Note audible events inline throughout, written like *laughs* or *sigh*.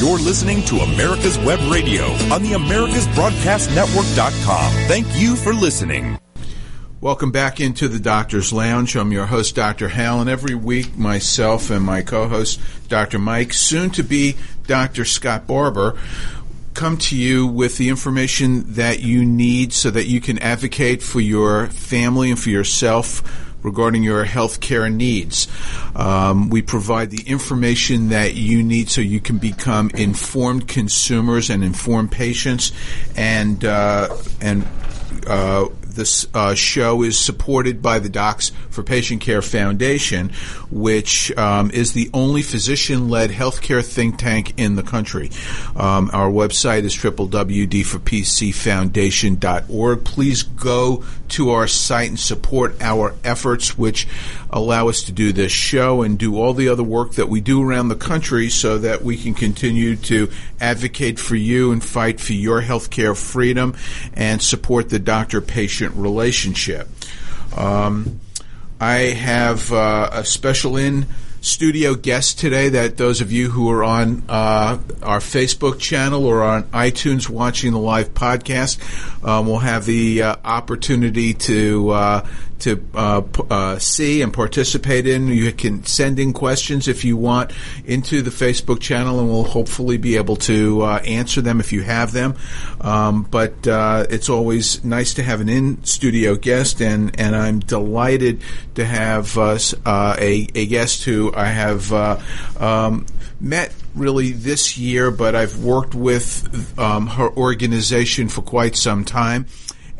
You're listening to America's Web Radio on the AmericasBroadcastNetwork.com. Thank you for listening. Welcome back into the Doctor's Lounge. I'm your host, Dr. Hal, and every week myself and my co-host, Dr. Mike, soon to be Dr. Scott Barber, come to you with the information that you need so that you can advocate for your family and for yourself regarding your health care needs. Um, we provide the information that you need so you can become informed consumers and informed patients and uh, and uh, this uh, show is supported by the Docs for Patient Care Foundation, which um, is the only physician-led healthcare think tank in the country. Um, our website is www.d4pcfoundation.org. Please go to our site and support our efforts, which allow us to do this show and do all the other work that we do around the country so that we can continue to advocate for you and fight for your healthcare freedom and support the doctor patient relationship. Um, I have uh, a special in studio guest today that those of you who are on uh, our Facebook channel or on iTunes watching the live podcast um, will have the uh, opportunity to uh, to uh, p- uh, see and participate in. You can send in questions if you want into the Facebook channel, and we'll hopefully be able to uh, answer them if you have them. Um, but uh, it's always nice to have an in studio guest, and, and I'm delighted to have uh, a, a guest who I have um, met really this year, but I've worked with um, her organization for quite some time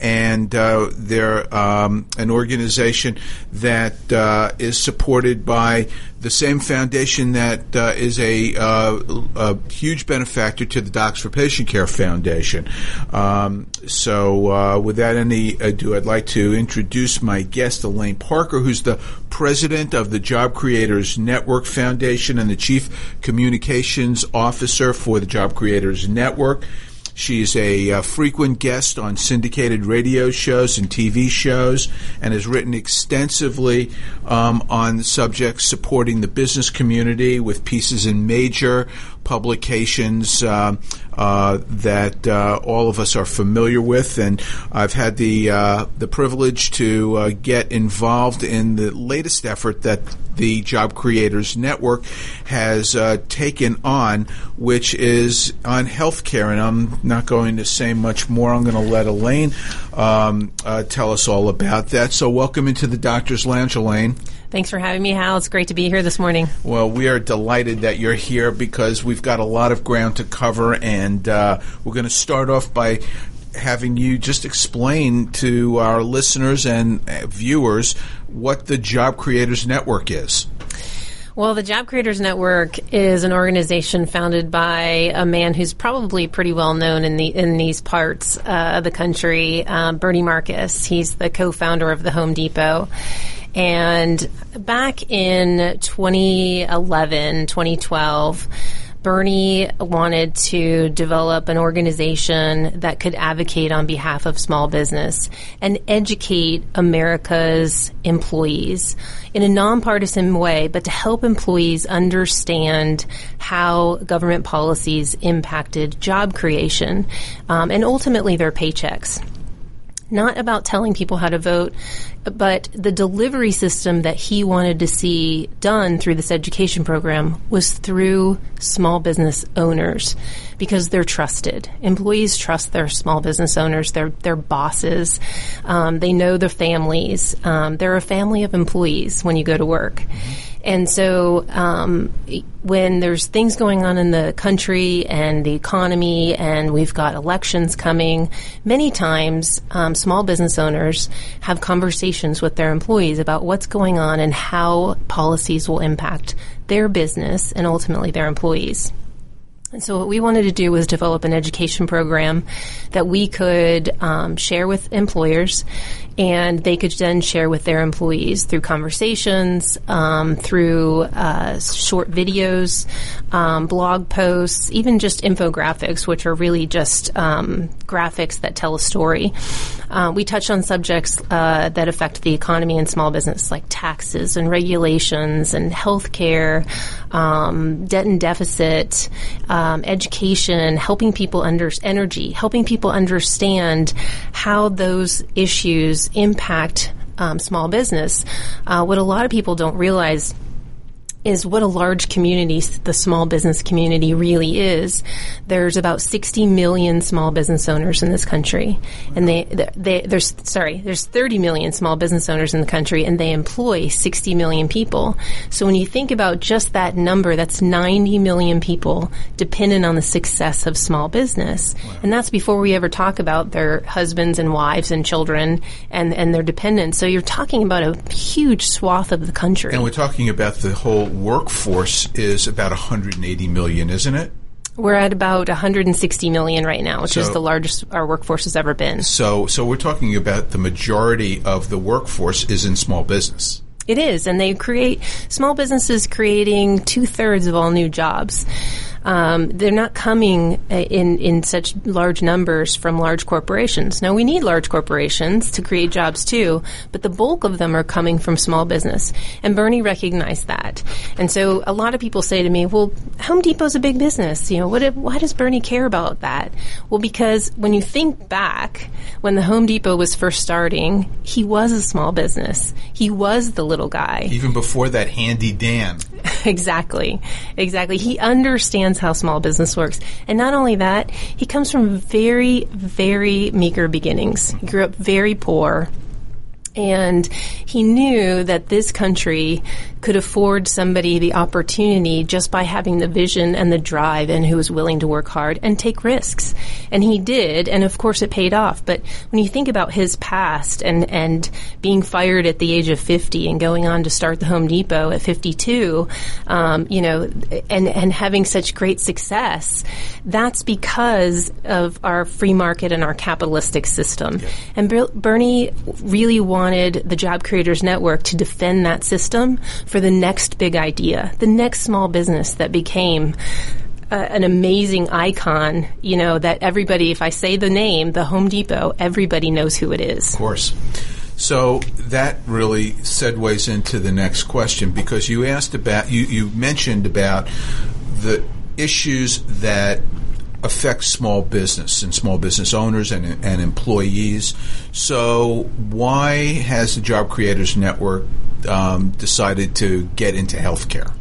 and uh, they're um, an organization that uh, is supported by the same foundation that uh, is a, uh, a, huge benefactor to the Docs for Patient Care Foundation. Um, so, uh, without any ado, I'd like to introduce my guest, Elaine Parker, who's the president of the Job Creators Network Foundation and the chief communications officer for the Job Creators Network. She's a uh, frequent guest on syndicated radio shows and TV shows and has written extensively um, on subjects supporting the business community with pieces in major publications uh, that uh, all of us are familiar with, and I've had the uh, the privilege to uh, get involved in the latest effort that the Job Creators Network has uh, taken on, which is on healthcare. And I'm not going to say much more. I'm going to let Elaine um, tell us all about that. So, welcome into the Doctor's Lounge, Elaine. Thanks for having me, Hal. It's great to be here this morning. Well, we are delighted that you're here because we've got a lot of ground to cover, and uh, we're going to start off by having you just explain to our listeners and uh, viewers what the Job Creators Network is. Well, the Job Creators Network is an organization founded by a man who's probably pretty well known in the in these parts uh, of the country, um, Bernie Marcus. He's the co-founder of the Home Depot. And back in 2011, 2012, Bernie wanted to develop an organization that could advocate on behalf of small business and educate America's employees in a nonpartisan way, but to help employees understand how government policies impacted job creation um, and ultimately their paychecks not about telling people how to vote, but the delivery system that he wanted to see done through this education program was through small business owners because they're trusted. Employees trust their small business owners, their their bosses. Um, they know the families. Um, they're a family of employees when you go to work. Mm-hmm. And so, um, when there's things going on in the country and the economy, and we've got elections coming, many times um, small business owners have conversations with their employees about what's going on and how policies will impact their business and ultimately their employees. And so what we wanted to do was develop an education program that we could um, share with employers and they could then share with their employees through conversations, um, through uh, short videos, um, blog posts, even just infographics, which are really just um, graphics that tell a story. Uh, we touch on subjects uh, that affect the economy and small business, like taxes and regulations and healthcare, um, debt and deficit, um, education, helping people under energy, helping people understand how those issues impact um, small business. Uh, what a lot of people don't realize is what a large community the small business community really is. There's about 60 million small business owners in this country, and they, they there's sorry, there's 30 million small business owners in the country, and they employ 60 million people. So when you think about just that number, that's 90 million people dependent on the success of small business, wow. and that's before we ever talk about their husbands and wives and children and and their dependents. So you're talking about a huge swath of the country, and we're talking about the whole workforce is about 180 million, isn't it? We're at about 160 million right now, which so, is the largest our workforce has ever been. So, so we're talking about the majority of the workforce is in small business. It is, and they create small businesses creating two thirds of all new jobs um, they're not coming uh, in in such large numbers from large corporations. Now we need large corporations to create jobs too, but the bulk of them are coming from small business. And Bernie recognized that. And so a lot of people say to me, "Well, Home Depot's a big business. You know, what? If, why does Bernie care about that?" Well, because when you think back, when the Home Depot was first starting, he was a small business. He was the little guy. Even before that, Handy Dan. *laughs* exactly, exactly. He understands understands how small business works. And not only that, he comes from very, very meager beginnings. He grew up very poor. And he knew that this country could afford somebody the opportunity just by having the vision and the drive and who was willing to work hard and take risks. And he did, and of course it paid off. But when you think about his past and, and being fired at the age of 50 and going on to start the Home Depot at 52, um, you know, and, and having such great success, that's because of our free market and our capitalistic system. Yeah. And Bernie really wanted the Job Creators Network to defend that system for the next big idea, the next small business that became uh, an amazing icon, you know, that everybody, if I say the name, the Home Depot, everybody knows who it is. Of course. So that really segues into the next question because you asked about, you, you mentioned about the issues that affect small business and small business owners and, and employees. So, why has the Job Creators Network um, decided to get into healthcare?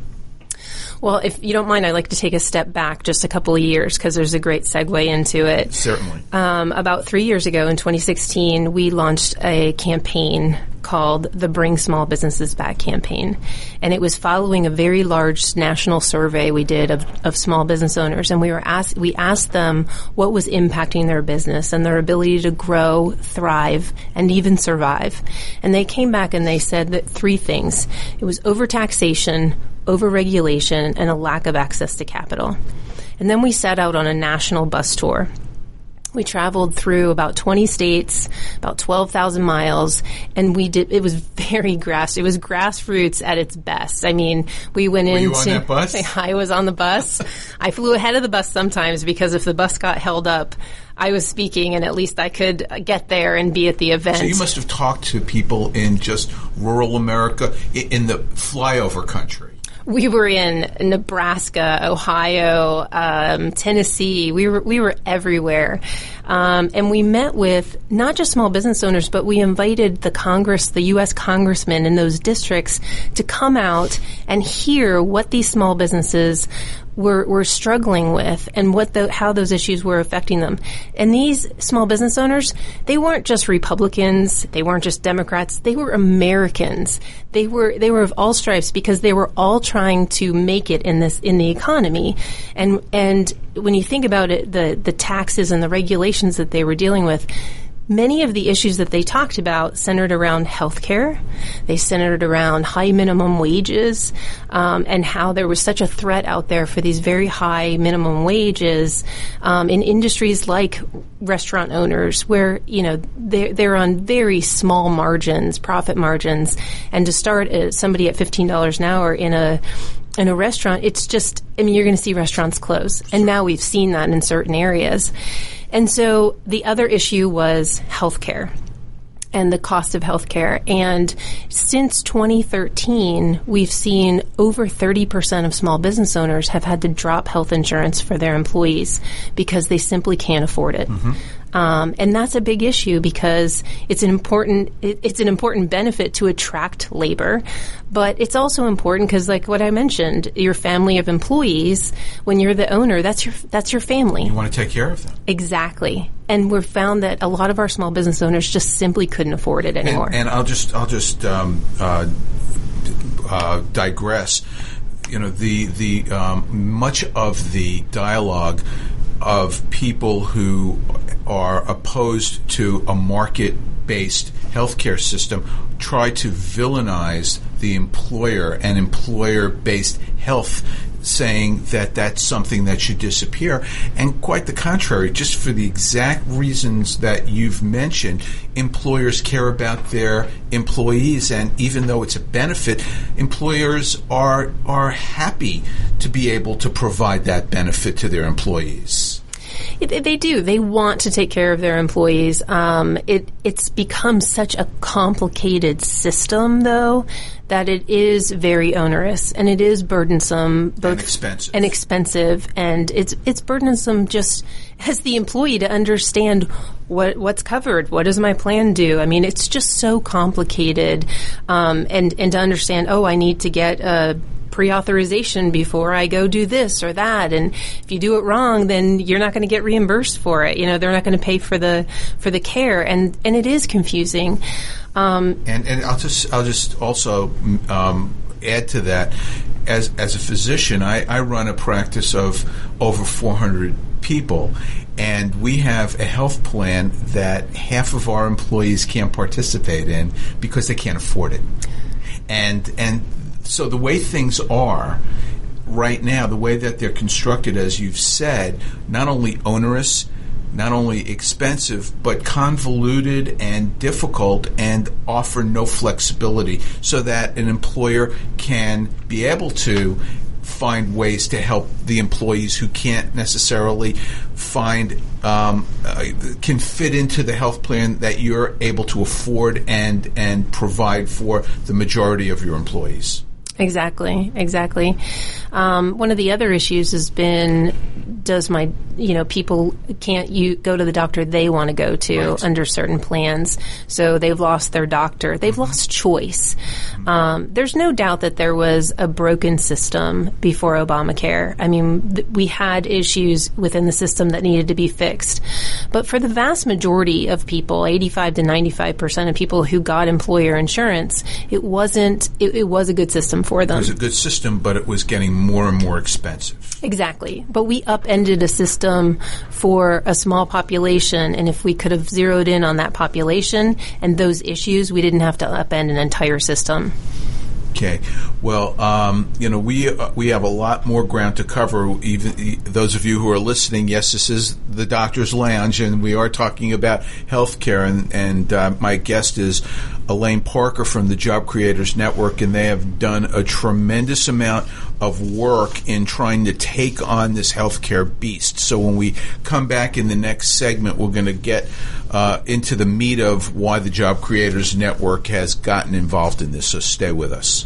Well, if you don't mind, I'd like to take a step back just a couple of years because there's a great segue into it. Certainly. Um, about three years ago in 2016, we launched a campaign called the Bring Small Businesses Back campaign. And it was following a very large national survey we did of, of small business owners. And we were asked, we asked them what was impacting their business and their ability to grow, thrive, and even survive. And they came back and they said that three things. It was overtaxation, overregulation, and a lack of access to capital. And then we set out on a national bus tour. We traveled through about 20 states, about 12,000 miles, and we did, it was very grass, it was grassroots at its best. I mean, we went Were into, you on that bus? *laughs* I was on the bus. *laughs* I flew ahead of the bus sometimes because if the bus got held up, I was speaking and at least I could get there and be at the event. So you must have talked to people in just rural America, in the flyover country we were in Nebraska, Ohio, um, Tennessee. We were we were everywhere, um, and we met with not just small business owners, but we invited the Congress, the U.S. congressmen in those districts, to come out and hear what these small businesses were, were struggling with and what the, how those issues were affecting them. And these small business owners, they weren't just Republicans, they weren't just Democrats, they were Americans. They were they were of all stripes because they were all trying to make it in this in the economy. And and when you think about it, the the taxes and the regulations that they were dealing with, many of the issues that they talked about centered around healthcare. They centered around high minimum wages um, and how there was such a threat out there for these very high minimum wages um, in industries like restaurant owners, where you know they're, they're on very small margins, profit margins, and to start uh, somebody at fifteen dollars an hour in a in a restaurant, it's just, I mean, you're going to see restaurants close. And now we've seen that in certain areas. And so the other issue was healthcare and the cost of healthcare. And since 2013, we've seen over 30% of small business owners have had to drop health insurance for their employees because they simply can't afford it. Mm-hmm. Um, and that's a big issue because it's an important it, it's an important benefit to attract labor, but it's also important because, like what I mentioned, your family of employees, when you're the owner, that's your that's your family. You want to take care of them exactly. And we've found that a lot of our small business owners just simply couldn't afford it anymore. And, and I'll just I'll just um, uh, uh, digress you know the the um, much of the dialogue of people who are opposed to a market based healthcare system try to villainize the employer and employer based health saying that that's something that should disappear. And quite the contrary, just for the exact reasons that you've mentioned, employers care about their employees. And even though it's a benefit, employers are, are happy to be able to provide that benefit to their employees. It, they do. They want to take care of their employees. Um, it it's become such a complicated system, though, that it is very onerous and it is burdensome, both and expensive, and expensive, and it's it's burdensome just *laughs* as the employee to understand what what's covered. What does my plan do? I mean, it's just so complicated, um, and and to understand. Oh, I need to get a pre-authorization before I go do this or that. And if you do it wrong, then you're not going to get reimbursed for it. You know, they're not going to pay for the for the care, and and it is confusing. Um, and and I'll just I'll just also um, add to that. As as a physician, I, I run a practice of over 400 people, and we have a health plan that half of our employees can't participate in because they can't afford it. And and so the way things are right now, the way that they're constructed, as you've said, not only onerous, not only expensive, but convoluted and difficult and offer no flexibility so that an employer can be able to find ways to help the employees who can't necessarily find um, uh, can fit into the health plan that you're able to afford and and provide for the majority of your employees. Exactly, exactly. Um, one of the other issues has been does my you know people can't you go to the doctor they want to go to right. under certain plans so they've lost their doctor they've mm-hmm. lost choice um, there's no doubt that there was a broken system before obamacare i mean th- we had issues within the system that needed to be fixed but for the vast majority of people 85 to 95 percent of people who got employer insurance it wasn't it, it was a good system for them. It was a good system but it was getting more and more expensive. Exactly. But we upended a system for a small population, and if we could have zeroed in on that population and those issues, we didn't have to upend an entire system. Okay. Well, um, you know, we uh, we have a lot more ground to cover. Even those of you who are listening, yes, this is the Doctor's Lounge, and we are talking about healthcare. And and uh, my guest is Elaine Parker from the Job Creators Network, and they have done a tremendous amount of work in trying to take on this healthcare beast. So when we come back in the next segment, we're going to get uh, into the meat of why the Job Creators Network has gotten involved in this. So stay with us.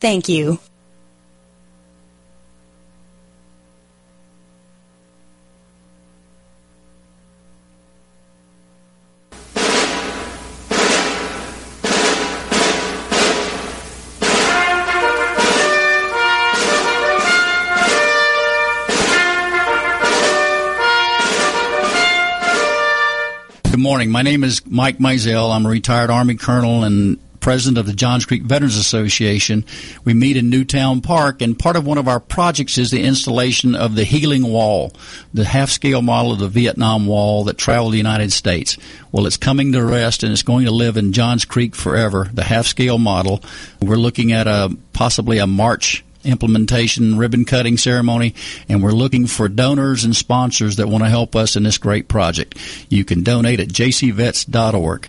Thank you. Good morning. My name is Mike Mizell. I'm a retired Army colonel and president of the Johns Creek Veterans Association. We meet in Newtown Park, and part of one of our projects is the installation of the Healing Wall, the half scale model of the Vietnam Wall that traveled the United States. Well, it's coming to rest and it's going to live in Johns Creek forever, the half scale model. We're looking at a possibly a March implementation ribbon cutting ceremony, and we're looking for donors and sponsors that want to help us in this great project. You can donate at jcvets.org.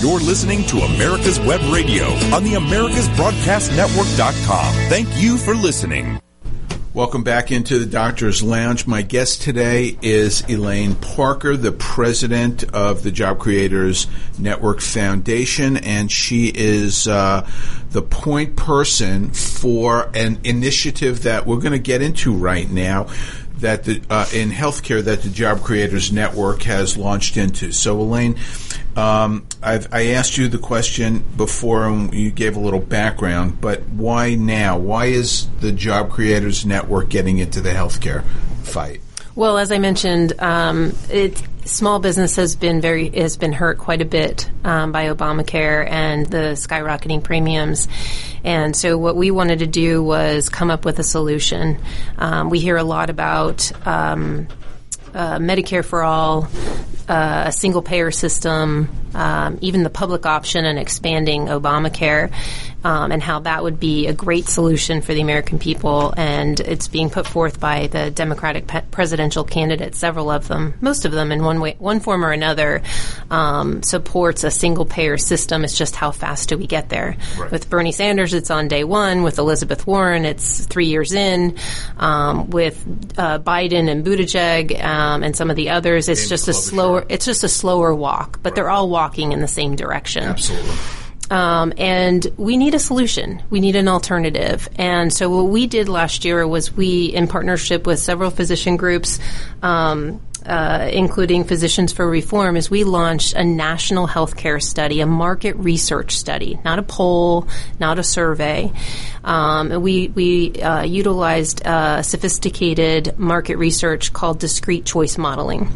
You're listening to America's Web Radio on the AmericasBroadcastNetwork.com. Thank you for listening. Welcome back into the Doctor's Lounge. My guest today is Elaine Parker, the president of the Job Creators Network Foundation, and she is uh, the point person for an initiative that we're going to get into right now that the, uh, in healthcare that the Job Creators Network has launched into. So, Elaine, um, I asked you the question before, and you gave a little background. But why now? Why is the Job Creators Network getting into the healthcare fight? Well, as I mentioned, um, it, small business has been very has been hurt quite a bit um, by Obamacare and the skyrocketing premiums, and so what we wanted to do was come up with a solution. Um, we hear a lot about. Um, uh, Medicare for all, uh, a single payer system, um, even the public option and expanding Obamacare um, and how that would be a great solution for the American people. And it's being put forth by the Democratic pe- presidential candidates, several of them, most of them in one way, one form or another, um, supports a single payer system. It's just how fast do we get there? Right. With Bernie Sanders, it's on day one. With Elizabeth Warren, it's three years in. Um, with uh, Biden and Buttigieg um, and some of the others, it's James just a slower. It's just a slower walk, but right. they're all walking in the same direction. Absolutely. Um, and we need a solution. We need an alternative. And so what we did last year was we, in partnership with several physician groups, um, uh, including Physicians for Reform, is we launched a national healthcare study, a market research study, not a poll, not a survey. Um, we we uh, utilized uh, sophisticated market research called discrete choice modeling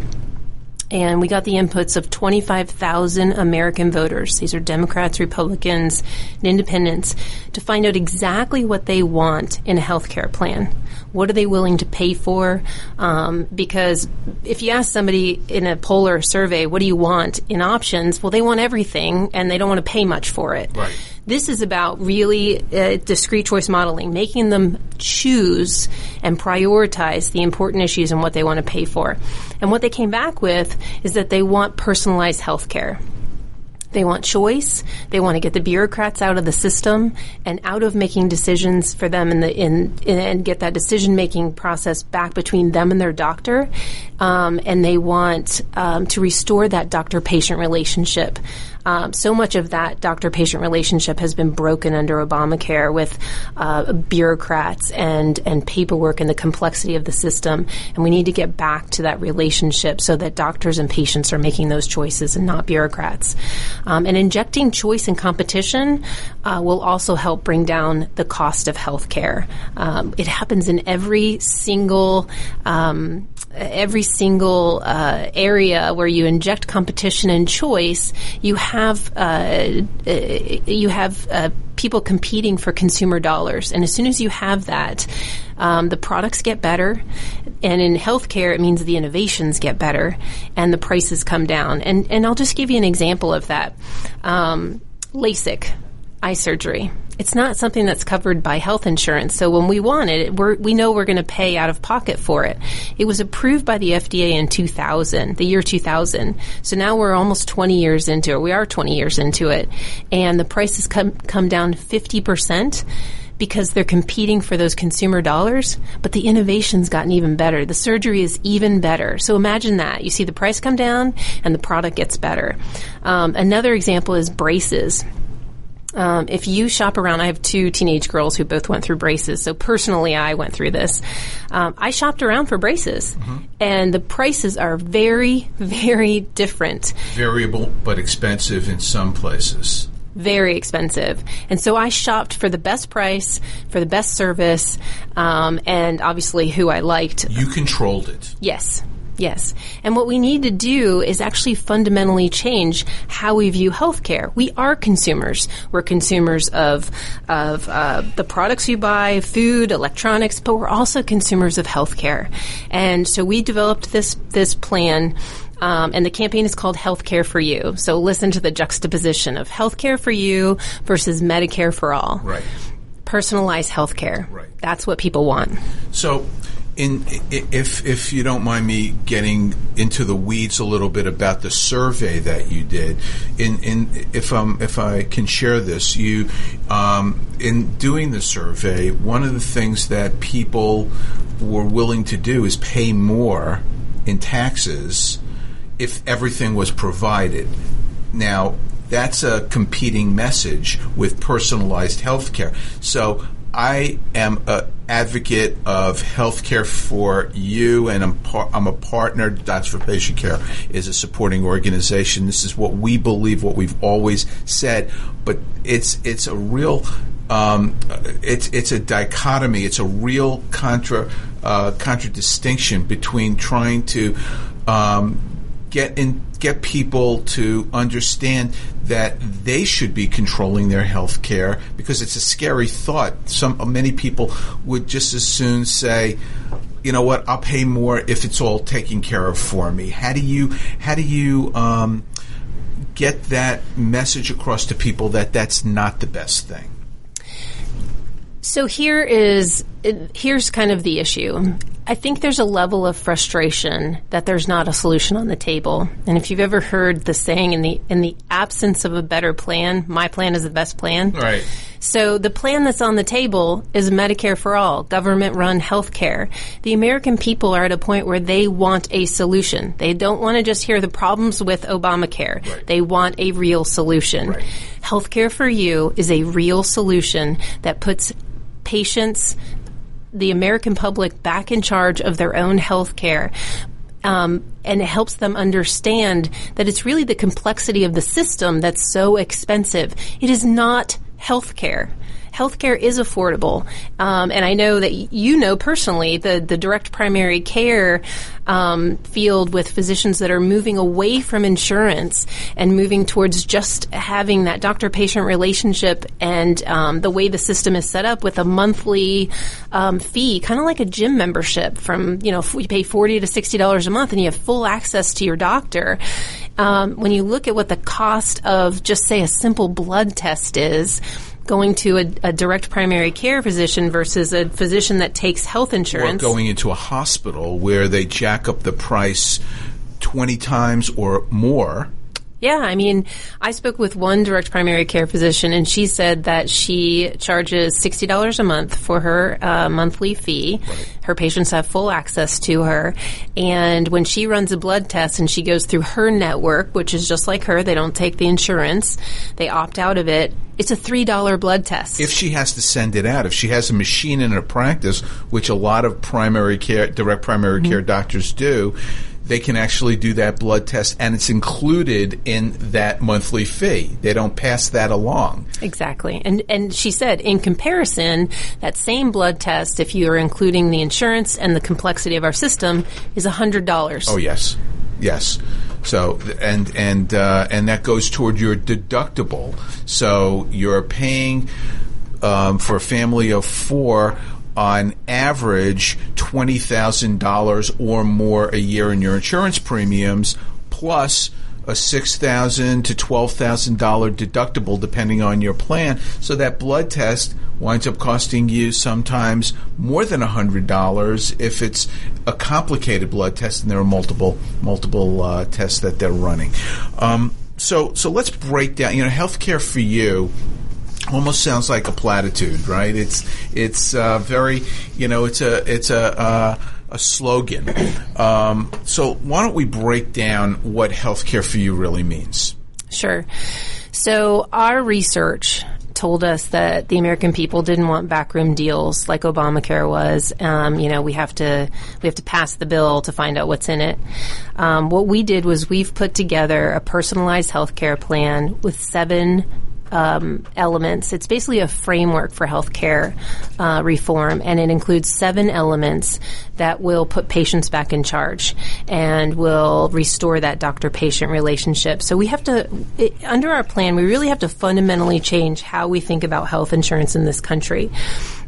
and we got the inputs of 25,000 American voters. These are Democrats, Republicans, and independents to find out exactly what they want in a health care plan. What are they willing to pay for? Um, because if you ask somebody in a poll or survey, what do you want in options? Well, they want everything and they don't want to pay much for it. Right. This is about really uh, discrete choice modeling, making them choose and prioritize the important issues and what they want to pay for. And what they came back with is that they want personalized health care. They want choice. They want to get the bureaucrats out of the system and out of making decisions for them in the in, in and get that decision making process back between them and their doctor. Um, and they want um, to restore that doctor patient relationship. Um, so much of that doctor patient relationship has been broken under Obamacare with uh, bureaucrats and, and paperwork and the complexity of the system. And we need to get back to that relationship so that doctors and patients are making those choices and not bureaucrats. Um, and injecting choice and competition uh, will also help bring down the cost of health care. Um, it happens in every single um, every single uh, area where you inject competition and choice, you have uh, uh, you have uh, people competing for consumer dollars, and as soon as you have that, um, the products get better, and in healthcare, it means the innovations get better, and the prices come down. And and I'll just give you an example of that. Um, LASIK eye surgery it's not something that's covered by health insurance. So when we want it, we know we're going to pay out of pocket for it. It was approved by the FDA in 2000, the year 2000. So now we're almost 20 years into it. We are 20 years into it. And the price has come, come down 50% because they're competing for those consumer dollars, but the innovation's gotten even better. The surgery is even better. So imagine that. You see the price come down and the product gets better. Um, another example is braces. Um, if you shop around, I have two teenage girls who both went through braces. So personally, I went through this. Um, I shopped around for braces, mm-hmm. and the prices are very, very different. Variable, but expensive in some places very expensive. And so I shopped for the best price, for the best service, um, and obviously who I liked. You controlled it. Yes. Yes. And what we need to do is actually fundamentally change how we view healthcare. We are consumers. We're consumers of, of uh, the products you buy, food, electronics, but we're also consumers of healthcare. And so we developed this, this plan um, and the campaign is called Healthcare for You. So listen to the juxtaposition of healthcare for you versus Medicare for all. Right. Personalized healthcare. Right. That's what people want. So in, if if you don't mind me getting into the weeds a little bit about the survey that you did, in, in if um if I can share this, you um, in doing the survey, one of the things that people were willing to do is pay more in taxes if everything was provided. Now, that's a competing message with personalized health care. So I am an advocate of healthcare for you, and I'm, par- I'm a partner. Docs for Patient Care is a supporting organization. This is what we believe, what we've always said. But it's it's a real um, it's it's a dichotomy. It's a real contra uh, contradistinction between trying to um, get in, get people to understand that they should be controlling their health care because it's a scary thought. Some many people would just as soon say, you know what, I'll pay more if it's all taken care of for me. How do you how do you um, get that message across to people that that's not the best thing? So here is here's kind of the issue. I think there's a level of frustration that there's not a solution on the table. And if you've ever heard the saying in the in the absence of a better plan, my plan is the best plan. Right. So the plan that's on the table is Medicare for all, government run health care. The American people are at a point where they want a solution. They don't want to just hear the problems with Obamacare. Right. They want a real solution. Right. Healthcare for you is a real solution that puts patients the American public back in charge of their own health care. Um, and it helps them understand that it's really the complexity of the system that's so expensive. It is not healthcare healthcare is affordable. Um, and I know that you know personally the, the direct primary care um, field with physicians that are moving away from insurance and moving towards just having that doctor patient relationship and um, the way the system is set up with a monthly um, fee, kind of like a gym membership from, you know, you pay 40 to $60 a month and you have full access to your doctor. Um, when you look at what the cost of just say a simple blood test is, going to a, a, direct primary care physician versus a physician that takes health insurance. Or going into a hospital where they jack up the price 20 times or more yeah, I mean, I spoke with one direct primary care physician, and she said that she charges sixty dollars a month for her uh, monthly fee. Right. Her patients have full access to her, and when she runs a blood test and she goes through her network, which is just like her, they don't take the insurance, they opt out of it. It's a three dollar blood test. If she has to send it out, if she has a machine in her practice, which a lot of primary care, direct primary mm-hmm. care doctors do they can actually do that blood test and it's included in that monthly fee. They don't pass that along. Exactly. And and she said in comparison that same blood test if you are including the insurance and the complexity of our system is $100. Oh yes. Yes. So and and uh, and that goes toward your deductible. So you're paying um, for a family of four on average $20,000 or more a year in your insurance premiums, plus a $6,000 to twelve thousand dollar deductible, depending on your plan. So that blood test winds up costing you sometimes more than a hundred dollars if it's a complicated blood test and there are multiple multiple uh, tests that they're running. Um, so so let's break down. You know, healthcare for you almost sounds like a platitude, right? It's it's uh, very you know it's a it's a uh, a slogan. Um, so why don't we break down what healthcare for you really means? Sure. So our research told us that the American people didn't want backroom deals like Obamacare was. Um, you know, we have to we have to pass the bill to find out what's in it. Um, what we did was we've put together a personalized health care plan with seven um, elements. It's basically a framework for healthcare uh, reform, and it includes seven elements that will put patients back in charge and will restore that doctor-patient relationship. So we have to, it, under our plan, we really have to fundamentally change how we think about health insurance in this country.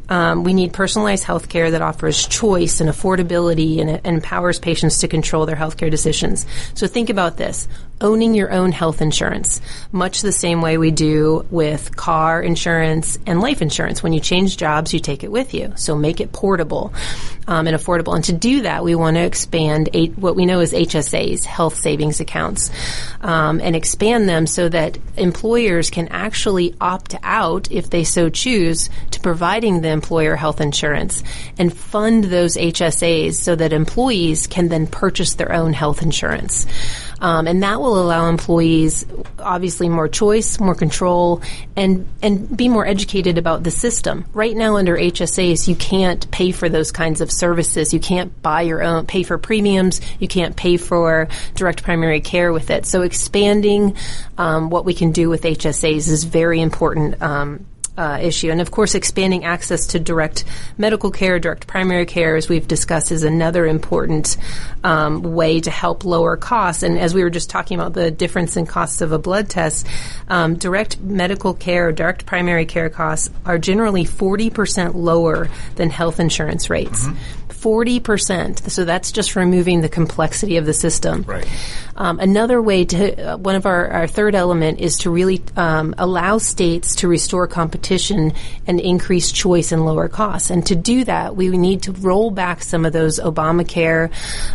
Um, we need personalized health care that offers choice and affordability and, and empowers patients to control their healthcare decisions. So think about this owning your own health insurance, much the same way we do with car insurance and life insurance. When you change jobs, you take it with you. So make it portable um, and affordable. And to do that, we want to expand eight, what we know as HSAs, health savings accounts, um, and expand them so that employers can actually opt out, if they so choose, to providing the employer health insurance and fund those HSAs so that employees can then purchase their own health insurance. Um, and that will allow employees obviously more choice, more control, and and be more educated about the system. Right now, under HSAs, you can't pay for those kinds of services. You can't buy your own, pay for premiums. You can't pay for direct primary care with it. So expanding um, what we can do with HSAs is very important. Um, uh, issue. And of course, expanding access to direct medical care, direct primary care, as we've discussed, is another important um, way to help lower costs. And as we were just talking about the difference in costs of a blood test, um, direct medical care, direct primary care costs are generally 40% lower than health insurance rates. Mm-hmm. 40%. So that's just removing the complexity of the system. Right. Um, another way to, uh, one of our, our third element is to really um, allow states to restore competition and increase choice and lower costs. And to do that, we need to roll back some of those Obamacare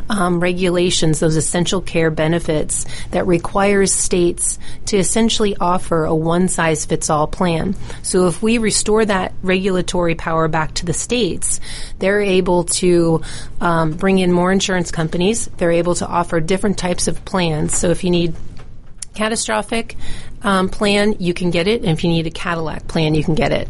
um, regulations, those essential care benefits that requires states to essentially offer a one size fits all plan. So if we restore that regulatory power back to the states, they're able to um, bring in more insurance companies. They're able to offer different types of plans. So if you need catastrophic um, plan, you can get it, and if you need a Cadillac plan, you can get it.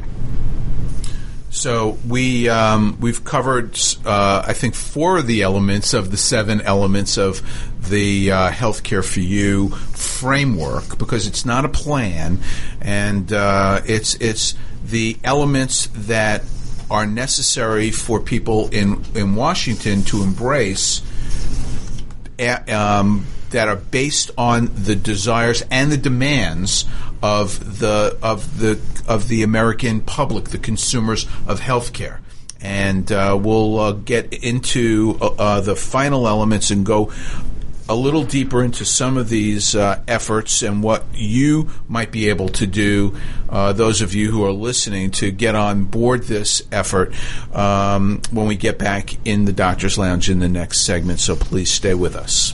So we um, we've covered uh, I think four of the elements of the seven elements of the uh, healthcare for you framework because it's not a plan and uh, it's it's the elements that are necessary for people in in Washington to embrace. Um, that are based on the desires and the demands of the of the of the American public, the consumers of healthcare. And uh, we'll uh, get into uh, uh the final elements and go a little deeper into some of these uh, efforts and what you might be able to do, uh, those of you who are listening, to get on board this effort um, when we get back in the Doctor's Lounge in the next segment. So please stay with us.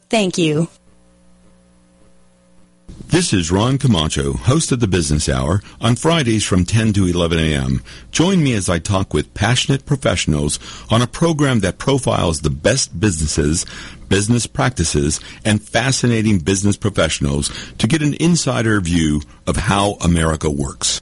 Thank you. This is Ron Camacho, host of the Business Hour, on Fridays from 10 to 11 a.m. Join me as I talk with passionate professionals on a program that profiles the best businesses, business practices, and fascinating business professionals to get an insider view of how America works.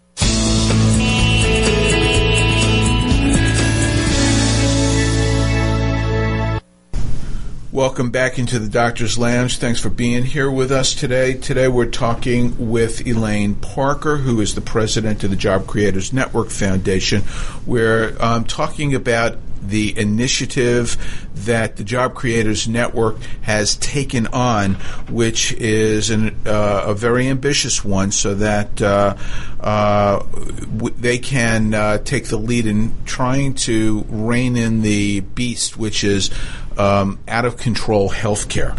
Welcome back into the Doctor's Lounge. Thanks for being here with us today. Today we're talking with Elaine Parker, who is the president of the Job Creators Network Foundation. We're um, talking about the initiative that the Job Creators Network has taken on, which is an, uh, a very ambitious one, so that uh, uh, w- they can uh, take the lead in trying to rein in the beast, which is um, out of control healthcare.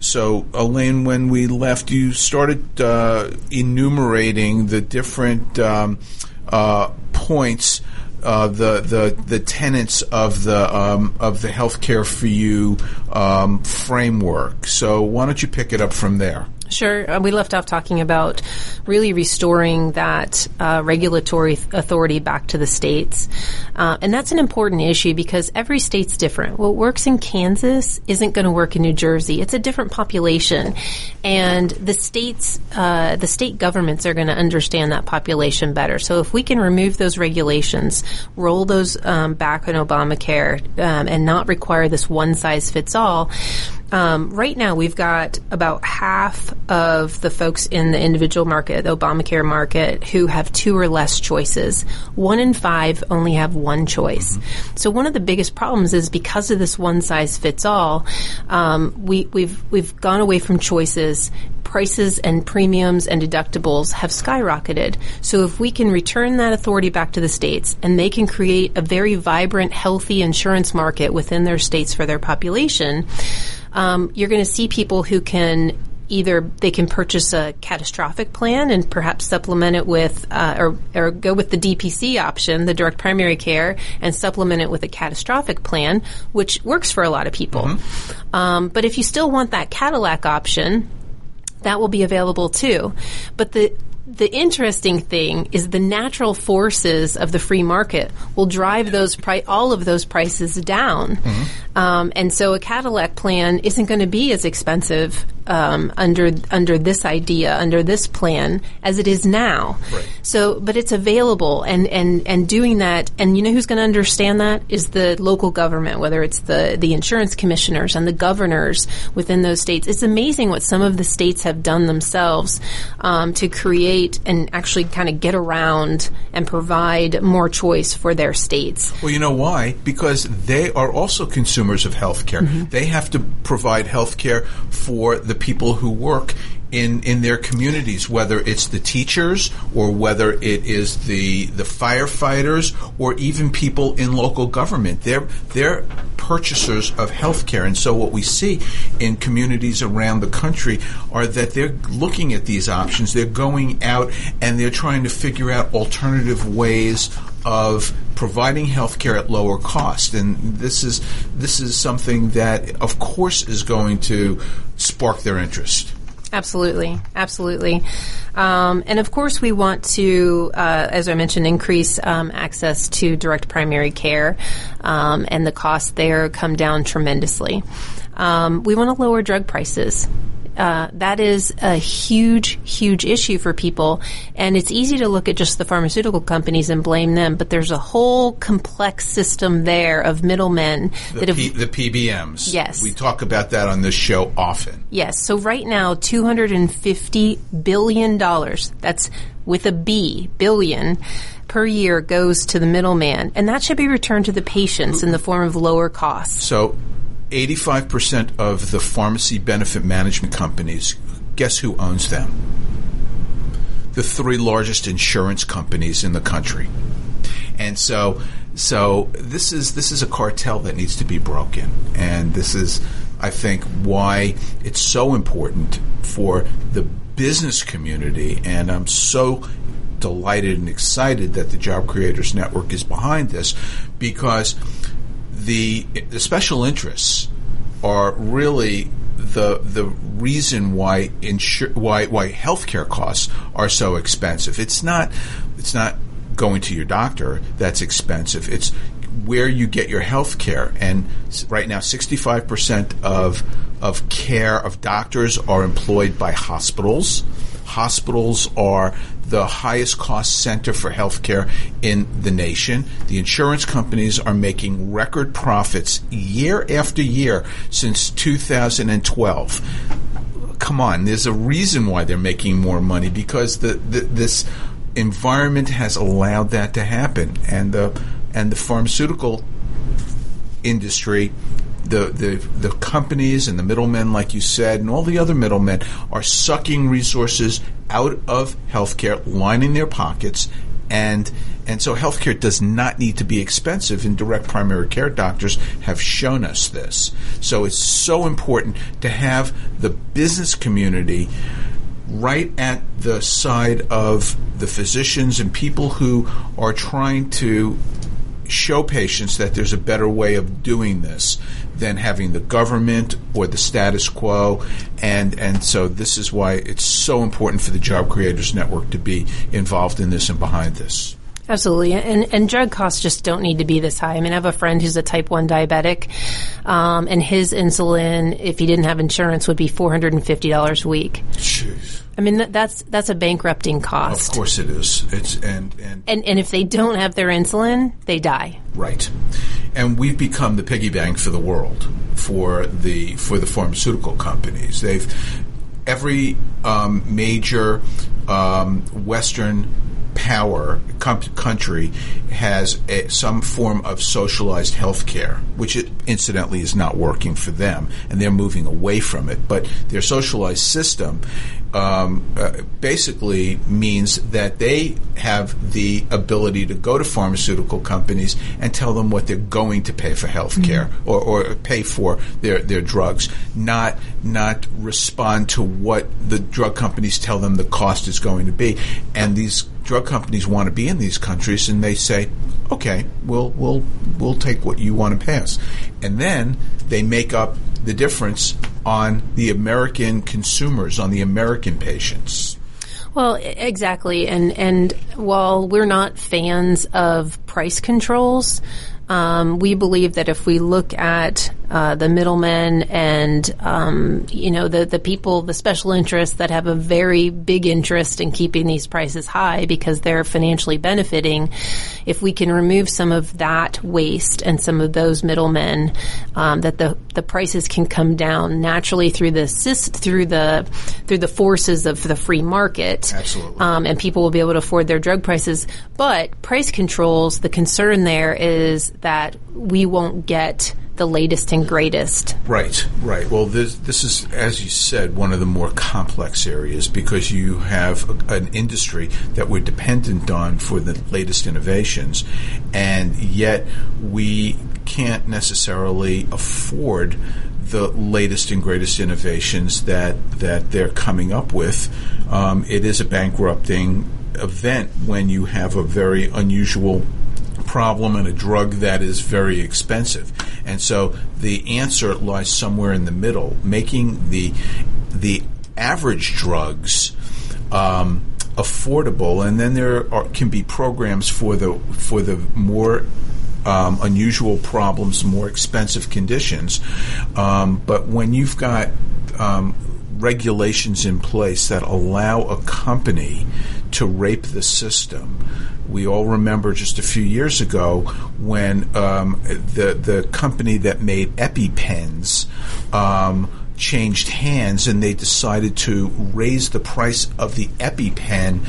So, Elaine, when we left, you started uh, enumerating the different um, uh, points, uh, the the the tenets of the um, of the healthcare for you um, framework. So, why don't you pick it up from there? Sure. Uh, we left off talking about really restoring that uh, regulatory authority back to the states. Uh, and that's an important issue because every state's different. What works in Kansas isn't going to work in New Jersey. It's a different population. And the states, uh, the state governments are going to understand that population better. So if we can remove those regulations, roll those um, back on Obamacare, um, and not require this one size fits all, um, right now, we've got about half of the folks in the individual market, the Obamacare market, who have two or less choices. One in five only have one choice. Mm-hmm. So one of the biggest problems is because of this one size fits all, um, we, we've we've gone away from choices prices and premiums and deductibles have skyrocketed. So if we can return that authority back to the states and they can create a very vibrant, healthy insurance market within their states for their population, um, you're going to see people who can either they can purchase a catastrophic plan and perhaps supplement it with uh, or, or go with the DPC option, the direct primary care, and supplement it with a catastrophic plan, which works for a lot of people. Mm-hmm. Um, but if you still want that Cadillac option, that will be available too. But the the interesting thing is the natural forces of the free market will drive those pri- all of those prices down, mm-hmm. um, and so a Cadillac plan isn't going to be as expensive um, under under this idea, under this plan, as it is now. Right. So, but it's available, and and and doing that, and you know who's going to understand that is the local government, whether it's the the insurance commissioners and the governors within those states. It's amazing what some of the states have done themselves um, to create and actually kind of get around and provide more choice for their states. Well, you know why? Because they are also consumers of health care. Mm-hmm. They have to provide health care for the the people who work in in their communities, whether it's the teachers or whether it is the the firefighters or even people in local government. They're they're purchasers of healthcare, and so what we see in communities around the country are that they're looking at these options. They're going out and they're trying to figure out alternative ways of providing health care at lower cost. And this is this is something that, of course, is going to spark their interest. Absolutely, absolutely, um, and of course we want to, uh, as I mentioned, increase um, access to direct primary care, um, and the costs there come down tremendously. Um, we want to lower drug prices. Uh, that is a huge, huge issue for people. And it's easy to look at just the pharmaceutical companies and blame them, but there's a whole complex system there of middlemen the that have P- the PBMs. Yes, we talk about that on this show often. Yes. So right now, two hundred and fifty billion dollars. That's with a B, billion, per year goes to the middleman, and that should be returned to the patients in the form of lower costs. So, 85% of the pharmacy benefit management companies, guess who owns them? The three largest insurance companies in the country. And so, so this is this is a cartel that needs to be broken, and this is, I think, why it's so important for the business community. And I'm so delighted and excited that the Job Creators Network is behind this because the the special interests are really the the reason why insur- why why healthcare costs are so expensive. It's not it's not going to your doctor that's expensive. It's where you get your health care. And right now, 65% of, of care of doctors are employed by hospitals. Hospitals are the highest cost center for healthcare in the nation. The insurance companies are making record profits year after year since 2012 come on, there's a reason why they're making more money because the, the, this environment has allowed that to happen, and the and the pharmaceutical industry. The, the the companies and the middlemen, like you said, and all the other middlemen are sucking resources out of healthcare, lining their pockets, and and so healthcare does not need to be expensive, and direct primary care doctors have shown us this. So it's so important to have the business community right at the side of the physicians and people who are trying to show patients that there's a better way of doing this than having the government or the status quo and and so this is why it's so important for the job creators network to be involved in this and behind this Absolutely, and and drug costs just don't need to be this high. I mean, I have a friend who's a type one diabetic, um, and his insulin, if he didn't have insurance, would be four hundred and fifty dollars a week. Jeez. I mean, that, that's that's a bankrupting cost. Of course, it is. It's and and and and if they don't have their insulin, they die. Right, and we've become the piggy bank for the world for the for the pharmaceutical companies. They've every um, major um, Western power com- country has a, some form of socialized health care, which it, incidentally is not working for them, and they're moving away from it. But their socialized system um, uh, basically means that they have the ability to go to pharmaceutical companies and tell them what they're going to pay for health care mm-hmm. or, or pay for their, their drugs, not not respond to what the drug companies tell them the cost is going to be. And these drug companies want to be in these countries, and they say, "Okay, we'll we'll we'll take what you want to pass," and then they make up the difference on the American consumers, on the American patients. Well, exactly, and and while we're not fans of price controls, um, we believe that if we look at uh, the middlemen and um, you know the the people, the special interests that have a very big interest in keeping these prices high because they're financially benefiting, if we can remove some of that waste and some of those middlemen, um, that the the prices can come down naturally through the through the through the forces of the free market. Absolutely, um, and people will be able to afford their drug prices. But price controls, the concern there is that we won't get the latest and greatest. Right, right. Well, this this is, as you said, one of the more complex areas because you have a, an industry that we're dependent on for the latest innovations, and yet we can't necessarily afford the latest and greatest innovations that that they're coming up with. Um, it is a bankrupting event when you have a very unusual problem and a drug that is very expensive. And so the answer lies somewhere in the middle, making the the average drugs um, affordable, and then there are, can be programs for the for the more um, unusual problems, more expensive conditions. Um, but when you've got um, regulations in place that allow a company to rape the system, we all remember just a few years ago when um, the the company that made EpiPens um, changed hands and they decided to raise the price of the EpiPen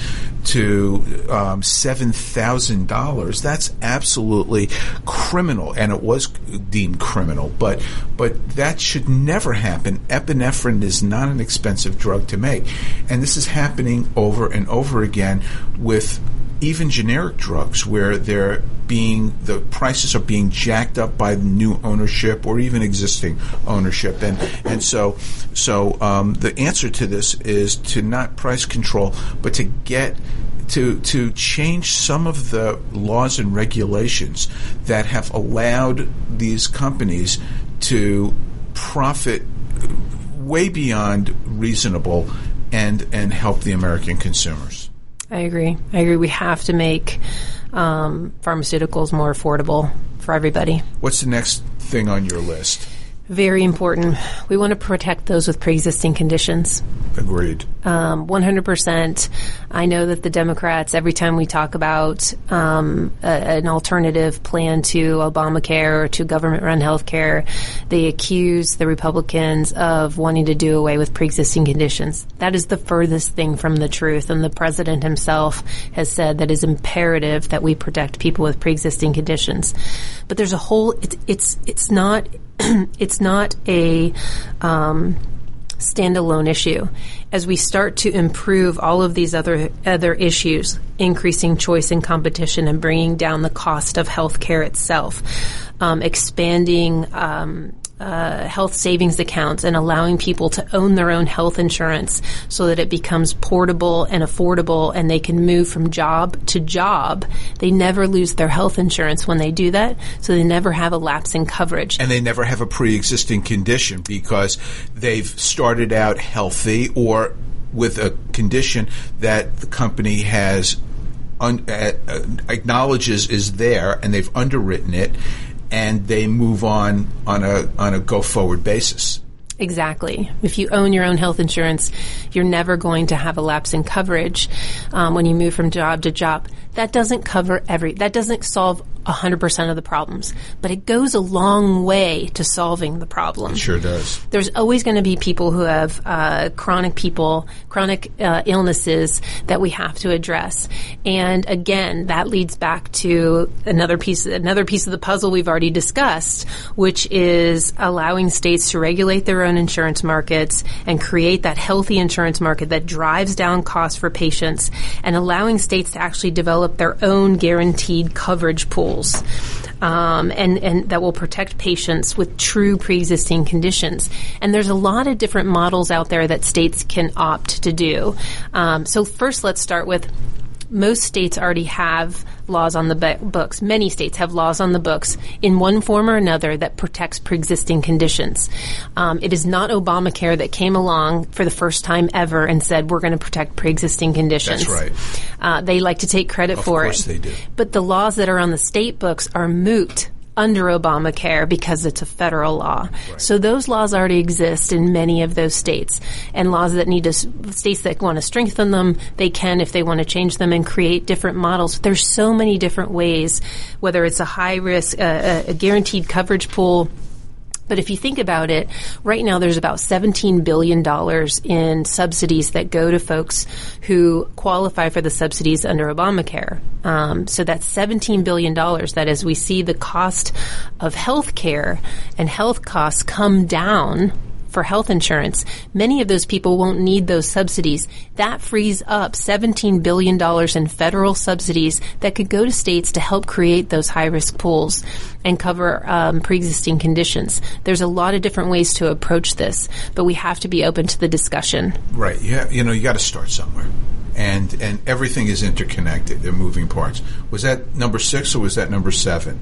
to um, seven thousand dollars. That's absolutely criminal, and it was deemed criminal. But but that should never happen. Epinephrine is not an expensive drug to make, and this is happening over and over again with even generic drugs where they're being the prices are being jacked up by new ownership or even existing ownership and and so so um, the answer to this is to not price control but to get to to change some of the laws and regulations that have allowed these companies to profit way beyond reasonable and and help the American consumers. I agree. I agree. We have to make um, pharmaceuticals more affordable for everybody. What's the next thing on your list? Very important. We want to protect those with pre-existing conditions. Agreed. Um, 100%. I know that the Democrats, every time we talk about um, a, an alternative plan to Obamacare or to government-run health care, they accuse the Republicans of wanting to do away with pre-existing conditions. That is the furthest thing from the truth, and the president himself has said that it is imperative that we protect people with pre-existing conditions. But there's a whole. It's it's it's not *clears throat* it's not a um, standalone issue. As we start to improve all of these other other issues, increasing choice and competition, and bringing down the cost of healthcare itself, um, expanding um, uh, health savings accounts and allowing people to own their own health insurance so that it becomes portable and affordable and they can move from job to job. They never lose their health insurance when they do that, so they never have a lapse in coverage. And they never have a pre existing condition because they've started out healthy or with a condition that the company has un- uh, uh, acknowledges is there and they've underwritten it and they move on on a on a go forward basis. Exactly. If you own your own health insurance, you're never going to have a lapse in coverage um, when you move from job to job. That doesn't cover every. That doesn't solve 100% of the problems, but it goes a long way to solving the problem. It sure does. There's always going to be people who have uh, chronic people, chronic uh, illnesses that we have to address. And again, that leads back to another piece, another piece of the puzzle we've already discussed, which is allowing states to regulate their own insurance markets and create that healthy insurance market that drives down costs for patients and allowing states to actually develop their own guaranteed coverage pool tools. Um, and, and that will protect patients with true pre-existing conditions. And there's a lot of different models out there that states can opt to do. Um, so first, let's start with most states already have laws on the books. Many states have laws on the books in one form or another that protects pre-existing conditions. Um, it is not Obamacare that came along for the first time ever and said we're going to protect pre-existing conditions. That's right. Uh, they like to take credit of for it. Of course they do. But the laws that are on the state books are moot under Obamacare because it's a federal law. Right. So those laws already exist in many of those states. And laws that need to, states that want to strengthen them, they can if they want to change them and create different models. There's so many different ways, whether it's a high risk, uh, a guaranteed coverage pool, but if you think about it, right now there's about $17 billion in subsidies that go to folks who qualify for the subsidies under Obamacare. Um, so that's $17 billion that as we see the cost of health care and health costs come down for health insurance, many of those people won't need those subsidies. That frees up $17 billion in federal subsidies that could go to states to help create those high risk pools and cover um, pre existing conditions. There's a lot of different ways to approach this, but we have to be open to the discussion. Right. Yeah. You know, you got to start somewhere and and everything is interconnected. They're moving parts. Was that number six or was that number seven?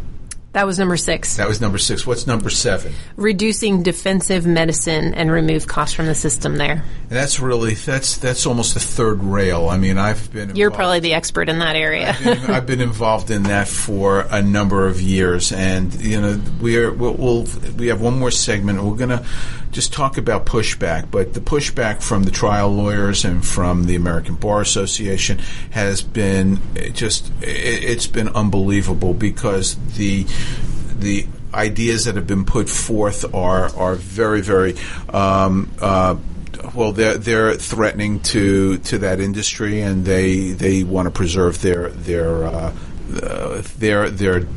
That was number six. That was number six. What's number seven? Reducing defensive medicine and remove costs from the system there. And that's really that's that's almost the third rail. I mean, I've been. Involved, You're probably the expert in that area. I've, been, I've been, involved in that for a number of years, and you know, we're we'll, we'll we have one more segment. We're gonna just talk about pushback, but the pushback from the trial lawyers and from the American Bar Association has been just it's been unbelievable because the the ideas that have been put forth are are very very. Um, uh, well, they're they're threatening to to that industry, and they they want to preserve their their uh, uh, their their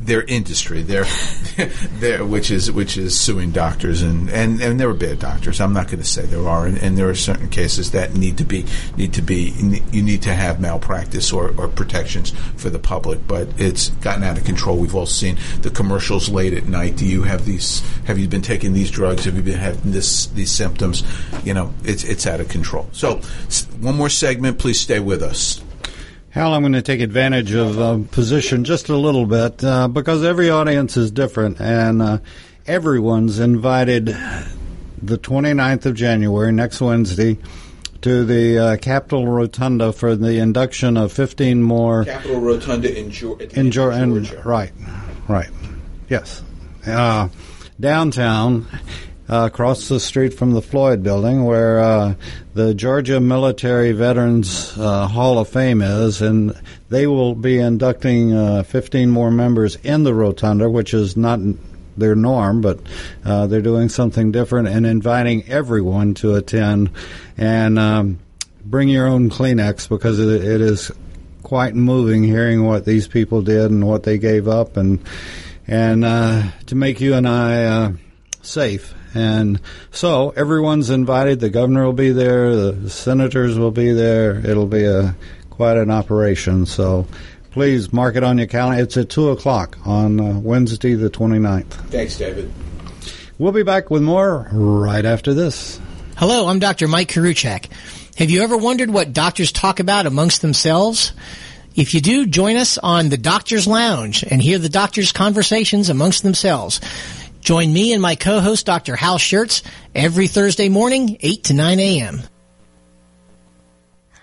their industry, their, *laughs* their which is which is suing doctors and and and there are bad doctors. I'm not going to say there are, and, and, there are certain cases that need to be need to be you need to have malpractice or, or protections for the public. But it's gotten out of control. We've all seen the commercials late at night. Do you have these? Have you been taking these drugs? Have you been having this these symptoms? You know, it's it's out of control. So, one more segment. Please stay with us. Hal, I'm going to take advantage of uh, position just a little bit uh, because every audience is different, and uh, everyone's invited the 29th of January, next Wednesday, to the uh, Capitol Rotunda for the induction of 15 more. Capitol Rotunda in, Georgia. in, in Georgia. right, right, yes. Uh, downtown uh, across the street from the Floyd Building, where uh, the Georgia Military Veterans uh, Hall of Fame is, and they will be inducting uh, 15 more members in the rotunda, which is not their norm, but uh, they're doing something different and inviting everyone to attend. And um, bring your own Kleenex because it, it is quite moving hearing what these people did and what they gave up, and and uh, to make you and I safe and so everyone's invited. The governor will be there. The senators will be there. It'll be a quite an operation. So please mark it on your calendar. It's at 2 o'clock on uh, Wednesday, the 29th. Thanks, David. We'll be back with more right after this. Hello, I'm Dr. Mike Koriwchak. Have you ever wondered what doctors talk about amongst themselves? If you do, join us on the Doctor's Lounge and hear the doctors' conversations amongst themselves. Join me and my co-host Dr. Hal Scherz every Thursday morning, 8 to 9 a.m.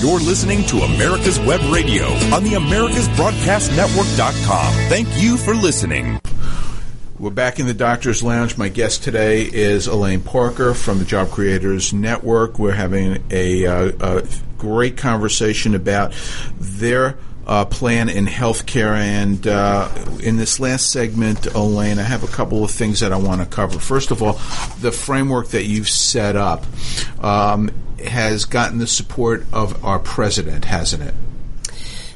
You're listening to America's Web Radio on the AmericasBroadcastNetwork.com. Thank you for listening. We're back in the Doctor's Lounge. My guest today is Elaine Parker from the Job Creators Network. We're having a, uh, a great conversation about their uh, plan in healthcare. And uh, in this last segment, Elaine, I have a couple of things that I want to cover. First of all, the framework that you've set up um, has gotten the support of our president, hasn't it?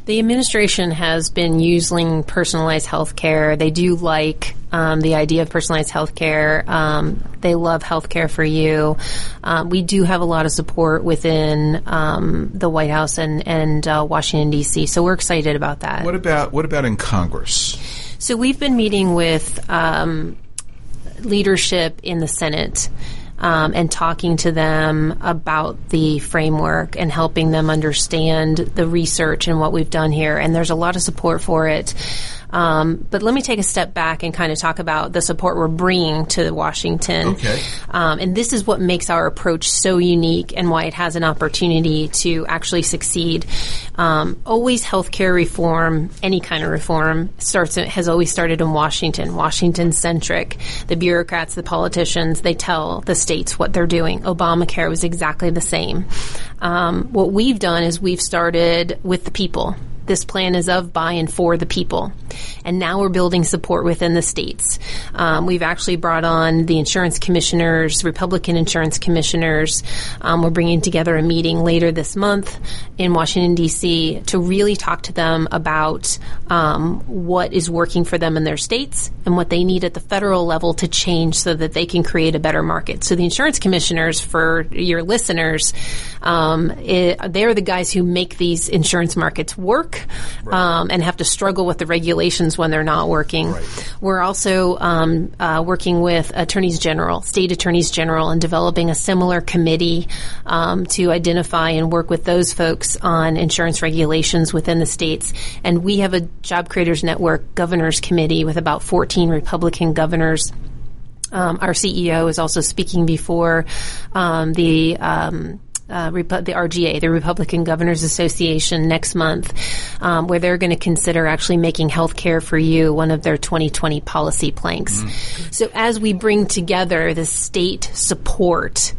The administration has been using personalized health care. They do like um, the idea of personalized health care. Um, they love health care for you. Um, we do have a lot of support within um, the White House and, and uh, Washington, D.C., so we're excited about that. What about, what about in Congress? So we've been meeting with um, leadership in the Senate um, and talking to them about the framework and helping them understand the research and what we've done here. And there's a lot of support for it. Um, but let me take a step back and kind of talk about the support we're bringing to Washington. Okay. Um, and this is what makes our approach so unique and why it has an opportunity to actually succeed. Um, always healthcare reform, any kind of reform, starts has always started in Washington. Washington centric. The bureaucrats, the politicians, they tell the states what they're doing. Obamacare was exactly the same. Um, what we've done is we've started with the people this plan is of, by, and for the people. And now we're building support within the states. Um, we've actually brought on the insurance commissioners, Republican insurance commissioners. Um, we're bringing together a meeting later this month in Washington, D.C. to really talk to them about um, what is working for them in their states and what they need at the federal level to change so that they can create a better market. So the insurance commissioners, for your listeners, um, it, they're the guys who make these insurance markets work right. um, and have to struggle with the regulations when they're not working. Right. We're also um, uh, working with attorneys general, state attorneys general, and developing a similar committee um, to identify and work with those folks on insurance regulations within the states. And we have a Job Creators Network Governors Committee with about 14 Republican governors. Um, our CEO is also speaking before um, the um, uh, Repu- the RGA, the Republican Governors Association, next month, um, where they're going to consider actually making health care for you one of their 2020 policy planks. Mm. So as we bring together the state support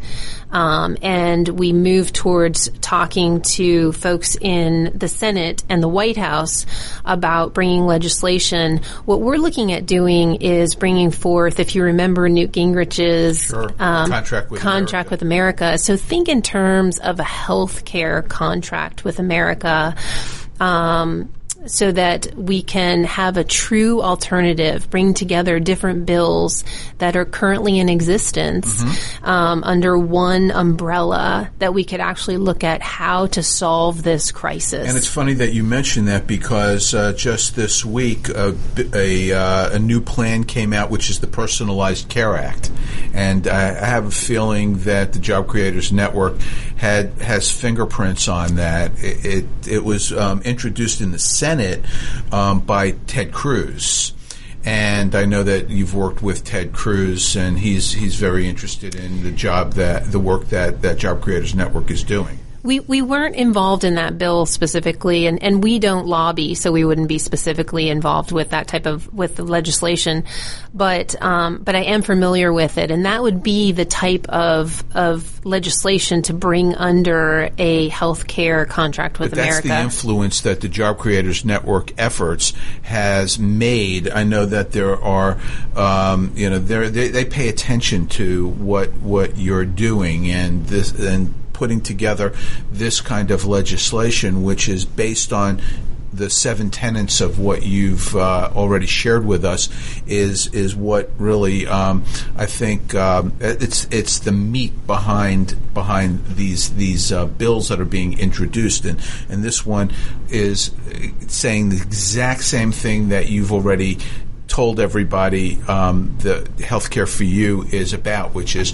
um, and we move towards talking to folks in the Senate and the White House about bringing legislation. What we're looking at doing is bringing forth, if you remember Newt Gingrich's sure. um, contract, with, contract America. with America. So think in terms of a health care contract with America. Um, so that we can have a true alternative, bring together different bills that are currently in existence mm-hmm. um, under one umbrella that we could actually look at how to solve this crisis. And it's funny that you mentioned that because uh, just this week a, a, uh, a, new plan came out, which is the Personalized Care Act, and I, I have a feeling that the Job Creators Network had has fingerprints on that. It it, it was um, introduced in the Senate um, by Ted Cruz. And I know that you've worked with Ted Cruz, and he's he's very interested in the job that the work that that Job Creators Network is doing. We we weren't involved in that bill specifically, and, and we don't lobby, so we wouldn't be specifically involved with that type of with the legislation. But um, but I am familiar with it, and that would be the type of of legislation to bring under a health care contract with but America. That's the influence that the Job Creators Network efforts has made. I know that there are, um, you know, they they pay attention to what what you're doing, and this and putting together this kind of legislation, which is based on the seven tenets of what you've uh, already shared with us is is what really um, I think um, it's it's the meat behind behind these these uh, bills that are being introduced. And and this one is saying the exact same thing that you've already told everybody um, the healthcare for you is about, which is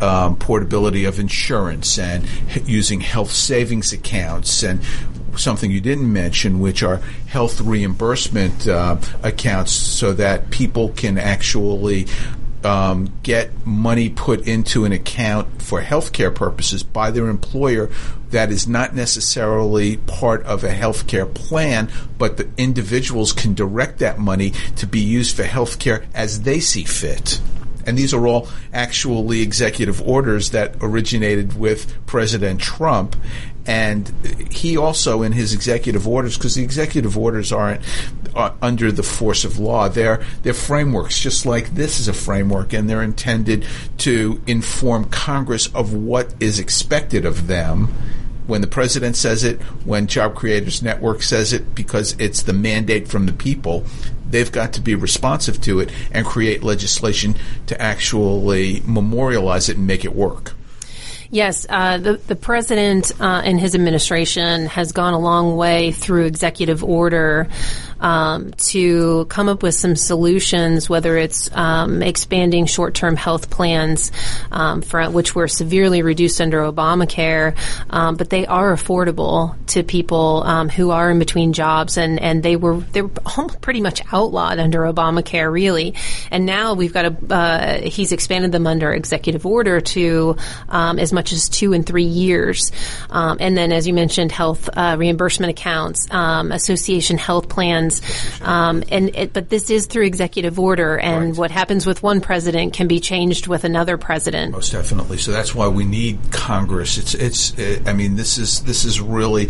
um, portability of insurance and using health savings accounts and something you didn't mention, which are health reimbursement uh, accounts, so that people can actually um, get money put into an account for healthcare purposes by their employer that is not necessarily part of a healthcare plan, but the individuals can direct that money to be used for healthcare as they see fit. And these are all actually executive orders that originated with President Trump. And he also, in his executive orders, because the executive orders aren't uh, under the force of law, they're, they're frameworks, just like this is a framework, and they're intended to inform Congress of what is expected of them when the president says it, when Job Creators Network says it, because it's the mandate from the people they've got to be responsive to it and create legislation to actually memorialize it and make it work. Yes, uh, the the president uh, and his administration has gone a long way through executive order um, to come up with some solutions, whether it's um, expanding short-term health plans, um, for, which were severely reduced under Obamacare, um, but they are affordable to people um, who are in between jobs, and, and they were they were pretty much outlawed under Obamacare, really. And now we've got a uh, he's expanded them under executive order to um, as much as two and three years, and then as you mentioned, health uh, reimbursement accounts, association health plans Um, and it, but this is through executive order, and Right. what happens with one president can be changed with another president. Most definitely. So that's why we need Congress. It's it's. uh I mean, this is this is really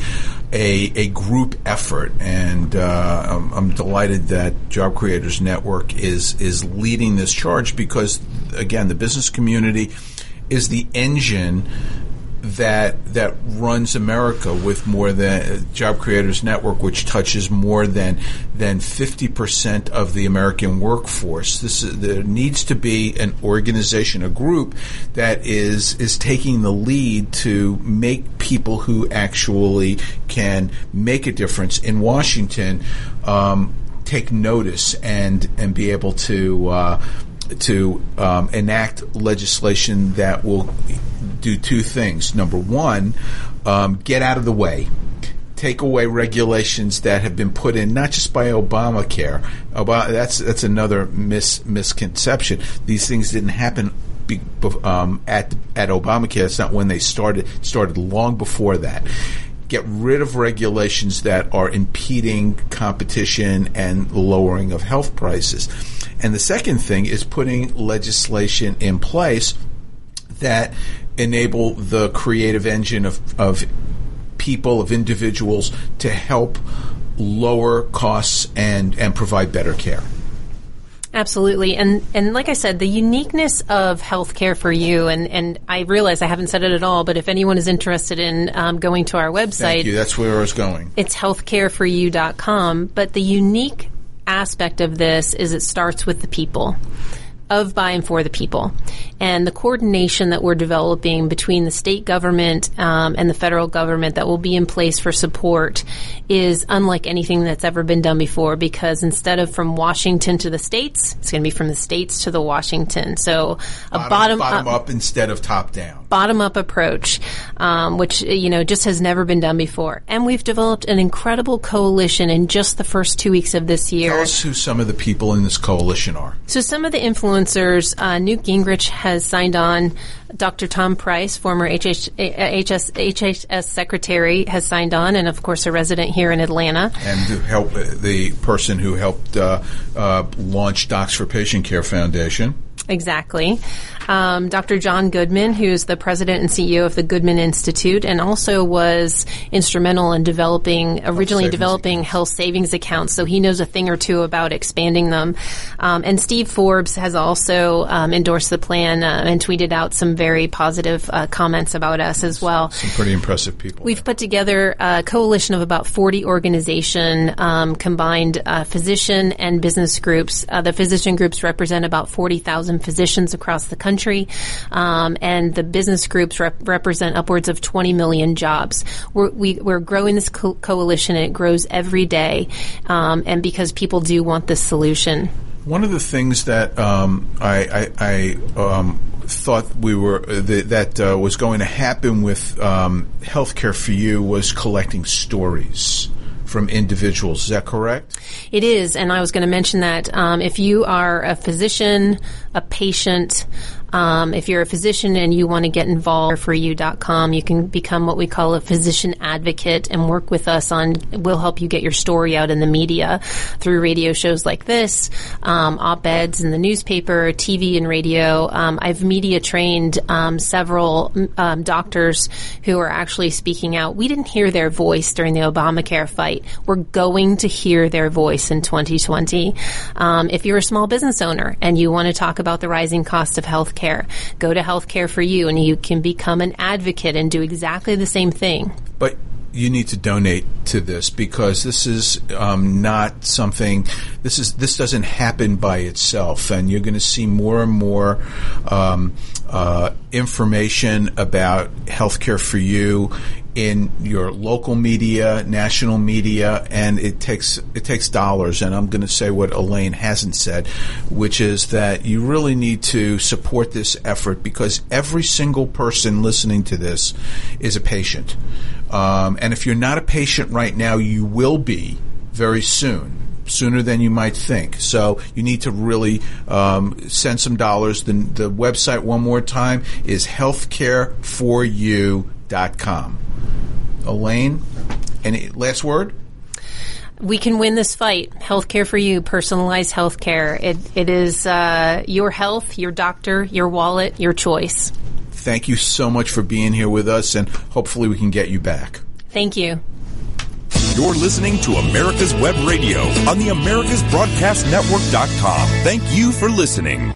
a a group effort, and uh, I'm, I'm delighted that Job Creators Network is is leading this charge because again, the business community is the engine that that runs America with more than Job Creators Network, which touches more than than fifty percent of the American workforce. This is, there needs to be an organization, a group that is is taking the lead to make people who actually can make a difference in Washington um, take notice and and be able to. Uh, to um, enact legislation that will do two things. Number one, um, get out of the way. Take away regulations that have been put in not just by Obamacare. Obama, that's that's another mis- misconception. These things didn't happen be, um, at at Obamacare. That's not when they started. Started long before that get rid of regulations that are impeding competition and lowering of health prices. And the second thing is putting legislation in place that enable the creative engine of, of people, of individuals to help lower costs and, and provide better care. Absolutely, and and like I said, the uniqueness of healthcare for you, and and I realize I haven't said it at all, but if anyone is interested in um, going to our website, Thank you. That's where I was going. it's healthcareforyou.com. But the unique aspect of this is it starts with the people. Of, by, and for the people. And the coordination that we're developing between the state government um, and the federal government that will be in place for support is unlike anything that's ever been done before because instead of from Washington to the states, it's going to be from the states to the Washington. So a bottom, bottom up, up instead of top down. bottom up approach, um, which you know just has never been done before. And we've developed an incredible coalition in just the first two weeks of this year. Tell us who some of the people in this coalition are. So some of the influencers, uh, Newt Gingrich has signed on. Dr. Tom Price, former HH, HS, HHS secretary, has signed on, and of course a resident here in Atlanta. and to help uh, the person who helped uh, uh, launch Docs for Patient Care Foundation. Exactly. Um, Dr. John Goodman, who's the president and CEO of the Goodman Institute, and also was instrumental in developing, originally savings developing health savings accounts. So he knows a thing or two about expanding them. Um, and Steve Forbes has also um, endorsed the plan uh, and tweeted out some very positive uh, comments about us as well. Some pretty impressive people. We've put together a coalition of about 40 organization um, combined uh, physician and business groups. Uh, the physician groups represent about 40,000 physicians across the country, um, and the business groups rep- represent upwards of 20 million jobs. We're, we, we're growing this co- coalition, and it grows every day, um, and because people do want this solution. One of the things that um, I, I, I um, thought we were uh, that, that uh, was going to happen with um, healthcare for you was collecting stories from individuals. Is that correct? It is, and I was going to mention that um, if you are a physician, a patient, um, if you're a physician and you want to get involved for you.com, you can become what we call a physician advocate and work with us on, we'll help you get your story out in the media through radio shows like this, um, op-eds in the newspaper, TV and radio. Um, I've media trained um, several um, doctors who are actually speaking out. We didn't hear their voice during the Obamacare fight. We're going to hear their voice in 2020. Um, if you're a small business owner and you want to talk about the rising cost of health care, go to Healthcare for You and you can become an advocate and do exactly the same thing. But you need to donate to this because this is um, not something. This is this doesn't happen by itself, and you're going to see more and more um, uh, information about healthcare for you in your local media, national media, and it takes it takes dollars. And I'm going to say what Elaine hasn't said, which is that you really need to support this effort because every single person listening to this is a patient. Um, and if you're not a patient right now, you will be very soon sooner than you might think. So you need to really um, send some dollars. The, the website, one more time, is healthcareforyou.com. Elaine, any last word? we can win this fight. Healthcare for you, personalized healthcare. It it is uh, your health, your doctor, your wallet, your choice. Thank you so much for being here with us, and hopefully we can get you back. Thank you. You're listening to America's Web Radio on the AmericasBroadcastNetwork.com. Thank you for listening.